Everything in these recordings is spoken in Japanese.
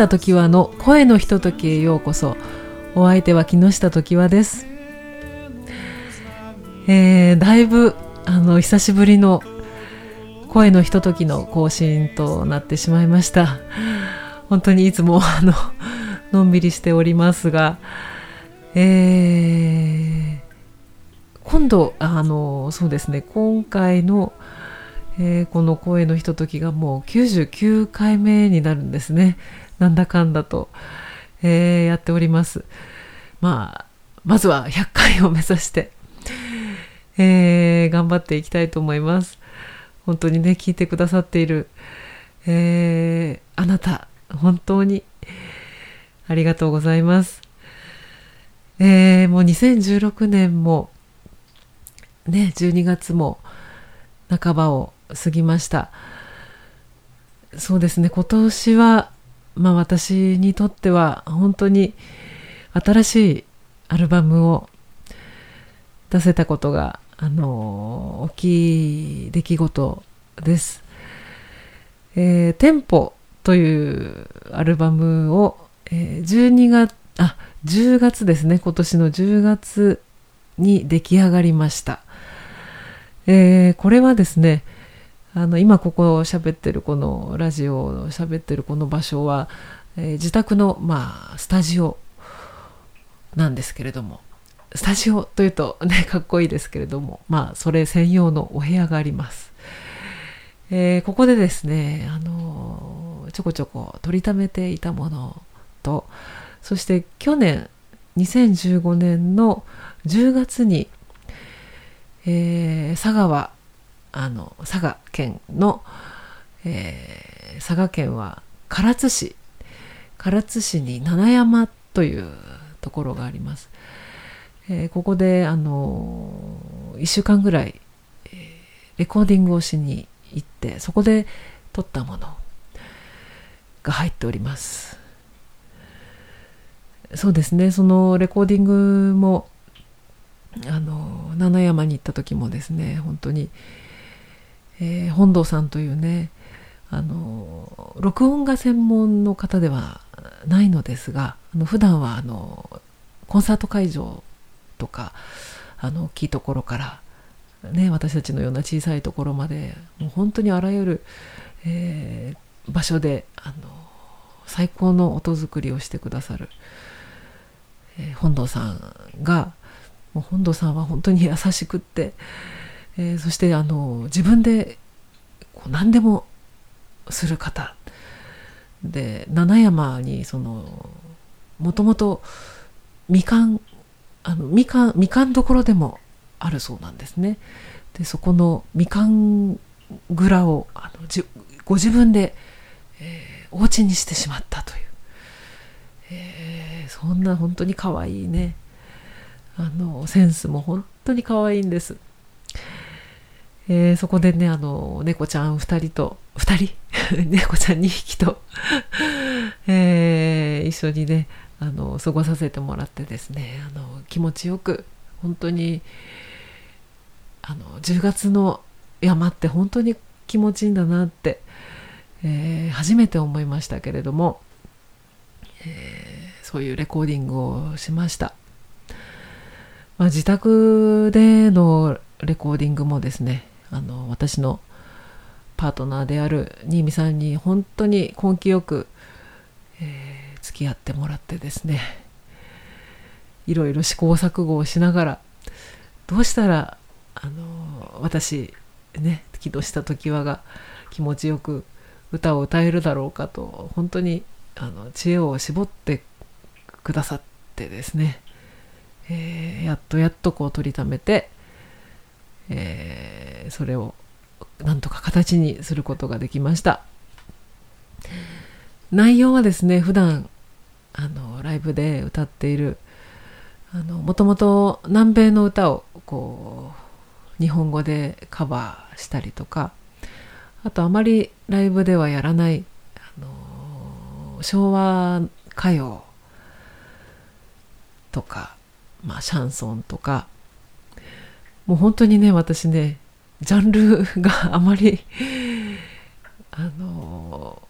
下時和の声のひとときへようこそ。お相手は木下時和です。えー、だいぶあの久しぶりの声のひとときの更新となってしまいました。本当にいつもあののんびりしておりますが。えー、今度あのそうですね。今回のえー、この声のひとときがもう99回目になるんですね。なんだかんだと、えー、やっております。まあまずは100回を目指して、えー、頑張っていきたいと思います。本当にね聞いてくださっている、えー、あなた本当にありがとうございます、えー、もう2016年もね12月も半ばを過ぎました。そうですね今年はまあ私にとっては本当に新しいアルバムを出せたことがあの大きい出来事です。えー、テンポというアルバムを、えー、12月あ10月ですね今年の10月に出来上がりました。えー、これはですねあの今ここを喋ってるこのラジオを喋ってるこの場所は、えー、自宅のまあスタジオなんですけれども。スタジオというとねかっこいいですけれども。まあそれ専用のお部屋があります、えー、ここでですねあのちょこちょこ取りためていたものとそして去年2015年の10月に、えー、佐川あの佐賀県の、えー、佐賀県は唐津市。唐津市に七山というところがあります、えー、ここであの1週間ぐらい、えー、レコーディングをしに行ってそこで撮ったものが入っております。そうですね。そのレコーディングもあの七山に行った時もですね本当にえー、本堂さんというねあの録音が専門の方ではないのですがあの普段はあのコンサート会場とかあの大きいところから、ね、私たちのような小さいところまでもう本当にあらゆる、えー、場所であの最高の音作りをしてくださる、えー、本堂さんがもう本堂さんは本当に優しくって。えー、そしてあの自分でこう何でもする方で七山にそのもともとみかんあのみかんみかんどころでもあるそうなんですね。でそこのみかん蔵をあのじご自分で、えー、お家にしてしまったという、えー、そんな本当に可愛いねあのセンスも本当に可愛いんです。えー、そこでねあの猫ちゃん2人と2人？猫ちゃん2 匹と えー、一緒にねあの過ごさせてもらってですねあの気持ちよく本当にあの10月の山って本当に気持ちいいんだなって、えー、初めて思いましたけれども、えー、そういうレコーディングをしました、まあ、自宅でのレコーディングもですねあの私のパートナーである新見さんに本当に根気よく、えー、付き合ってもらってですねいろいろ試行錯誤をしながらどうしたらあの私ね木下時和が気持ちよく歌を歌えるだろうかと本当にあの知恵を絞ってくださってですね、えー、やっとやっとこう取りためてえー、それをなんとか形にすることができました。内容はですね普段あのライブで歌っているもともと南米の歌をこう日本語でカバーしたりとかあとあまりライブではやらないあの昭和歌謡とか、まあ、シャンソンとかもう本当にね私ねジャンルが あまりあの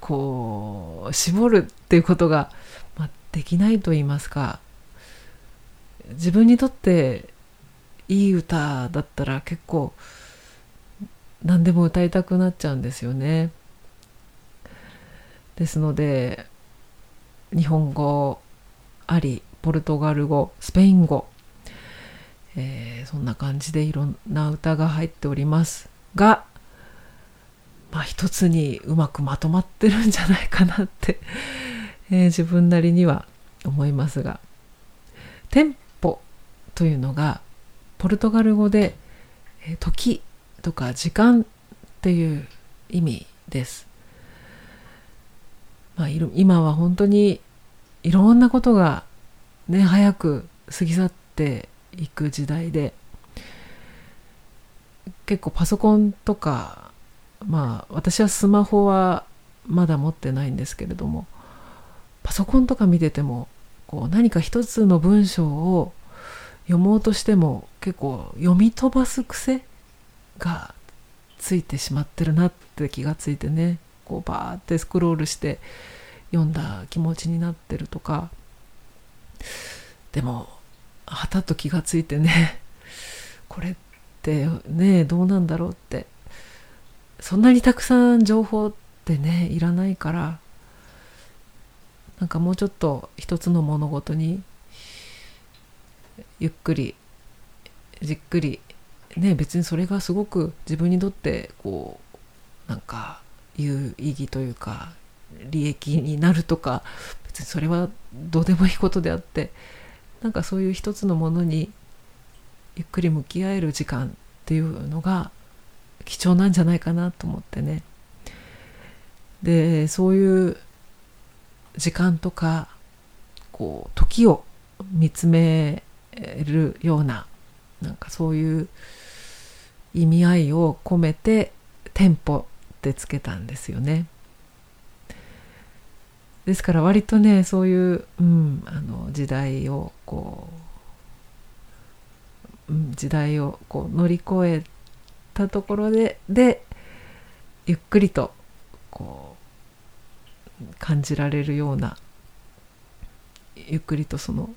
こう絞るっていうことが、まあ、できないと言いますか自分にとっていい歌だったら結構何でも歌いたくなっちゃうんですよね。ですので日本語ありポルトガル語スペイン語、えー、そんな感じでいろんな歌が入っておりますがまあ一つにうまくまとまってるんじゃないかなって えー、自分なりには思いますがテンポというのがポルトガル語で、えー、時とか時間っていう意味です。まあ、今は本当にいろんなことがね早く過ぎ去っていく時代で結構パソコンとかまあ私はスマホはまだ持ってないんですけれどもパソコンとか見ててもこう何か一つの文章を読もうとしても結構読み飛ばす癖がついてしまってるなって気がついてねこうバーってスクロールして読んだ気持ちになってるとか。でもはたと気がついてね これってねどうなんだろうって。そんなにたくさん情報ってねいらないからなんかもうちょっと一つの物事にゆっくりじっくりね別にそれがすごく自分にとってこうなんか有意義というか利益になるとか別にそれはどうでもいいことであってなんかそういう一つのものにゆっくり向き合える時間っていうのが貴重なんじゃないかなと思ってねでそういう時間とかこう時を見つめるようななんかそういう意味合いを込めてテンポってつけたんですよね。ですから割とねそういう、うん、あの時代をこう、うん、時代をこう乗り越えたところででゆっくりとこう感じられるようなゆっくりとその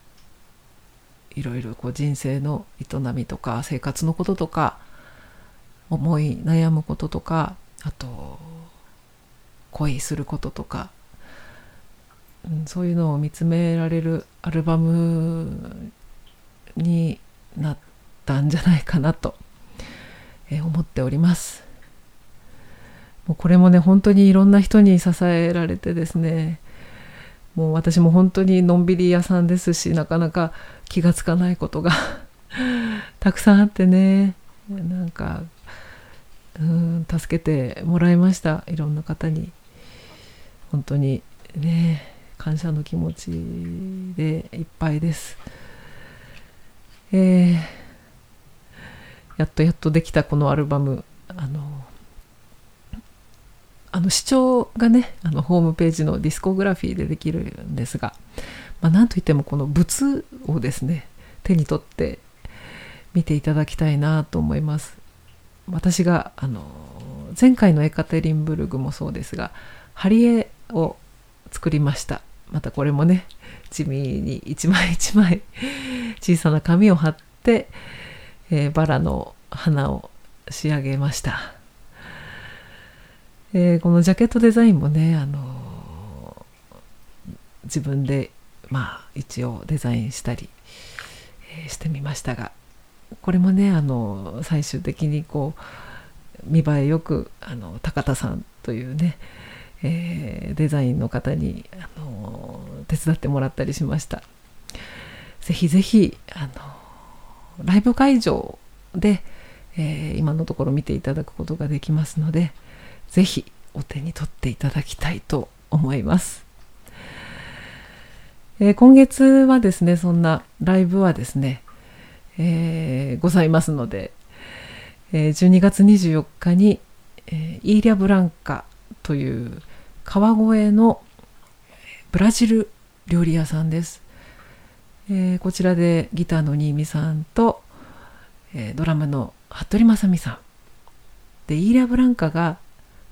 いろいろこう人生の営みとか生活のこととか思い悩むこととかあと恋することとか、そういうのを見つめられるアルバムになったんじゃないかなと、え、思っております。もうこれもね本当にいろんな人に支えられてですねもう私も本当にのんびり屋さんですしなかなか気がつかないことが たくさんあってねなんかうん助けてもらいました。いろんな方に。本当にね。感謝の気持ちでいっぱいです。えー、やっとやっとできたこのアルバムあのあの視聴がねあのホームページのディスコグラフィーでできるんですが、まあ、なんといってもこの物をですね手に取って見ていただきたいなと思います。私があの前回のエカテリンブルグもそうですが貼り絵を作りましたまたこれもね地味に一枚一枚小さな紙を貼って、えー、バラの花を仕上げました、えー、このジャケットデザインもね、あのー、自分でまあ一応デザインしたり、えー、してみましたがこれもね、あの最終的にこう見栄えよくあの高田さんというねえー、デザインの方に、あの手伝ってもらったりしました。ぜひぜひ、あのライブ会場で、えー、今のところ見ていただくことができますので、ぜひお手に取っていただきたいと思います。えー、今月はですね、そんなライブはですね、えー、ございますので、え、12月24日に、えー、イーリャ・ブランカという川越のブラジル料理屋さんです、えー、こちらでギターの新見さんと、えー、ドラムの服部正美さんでイーラ・ブランカが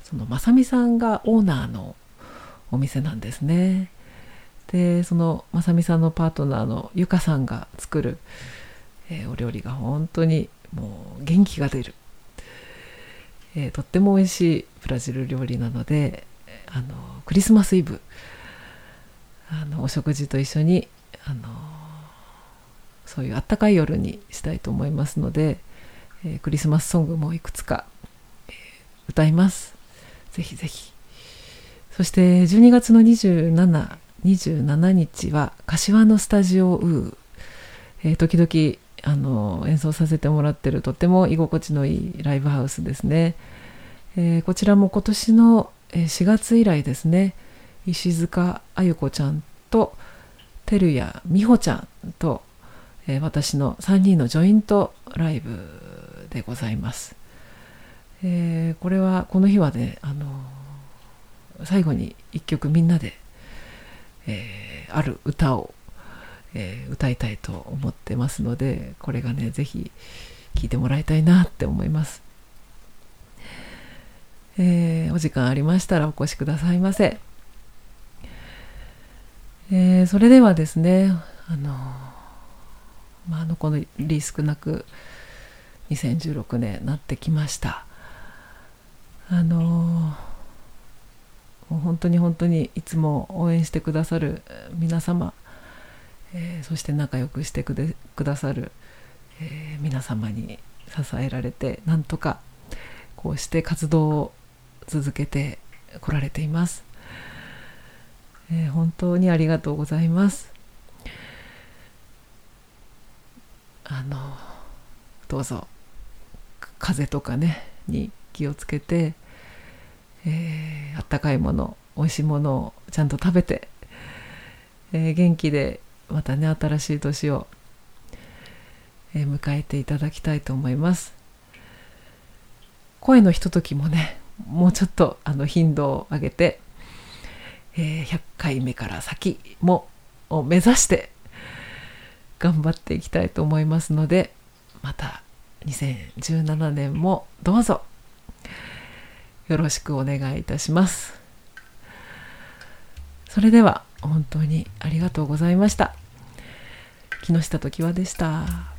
その正美さんがオーナーのお店なんですね。でそのまさみさんのパートナーのゆかさんが作る、えー、お料理が本当にもう元気が出る、えー、とっても美味しいブラジル料理なのであのクリスマスイブあのお食事と一緒にあのそういうあったかい夜にしたいと思いますので、えー、クリスマスソングもいくつか、えー、歌います。ぜひぜひ。そして12月の27 27日は柏のスタジオウー、えー、時々あの演奏させてもらってるとっても居心地のいいライブハウスですね、えー、こちらも今年の4月以来ですね石塚あゆ子ちゃんと照屋美穂ちゃんと、えー、私の3人のジョイントライブでございます、えー、これはこの日はねあの最後に一曲みんなでえー、ある歌を、えー、歌いたいと思ってますのでこれがね是非聴いてもらいたいなって思います、えー、お時間ありましたらお越しくださいませ、えそれではですねあのまあ、あのこのリ少なく2016年なってきました。あのもう本当に本当にいつも応援してくださる皆様、えー、そして仲良くしてくでくださる、えー、皆様に支えられてなんとかこうして活動を続けてこられています、えー、本当にありがとうございます。あのどうぞ風邪とかねに気をつけてえー、あったかいもの美味しいものをちゃんと食べて、えー、元気でまたね新しい年を、えー、迎えていただきたいと思います。声のひとときもねもうちょっとあの頻度を上げて、えー、100回目から先もを目指して頑張っていきたいと思いますのでまた2017年もどうぞよろしくお願いいたします。それでは本当にありがとうございました。木下時和でした。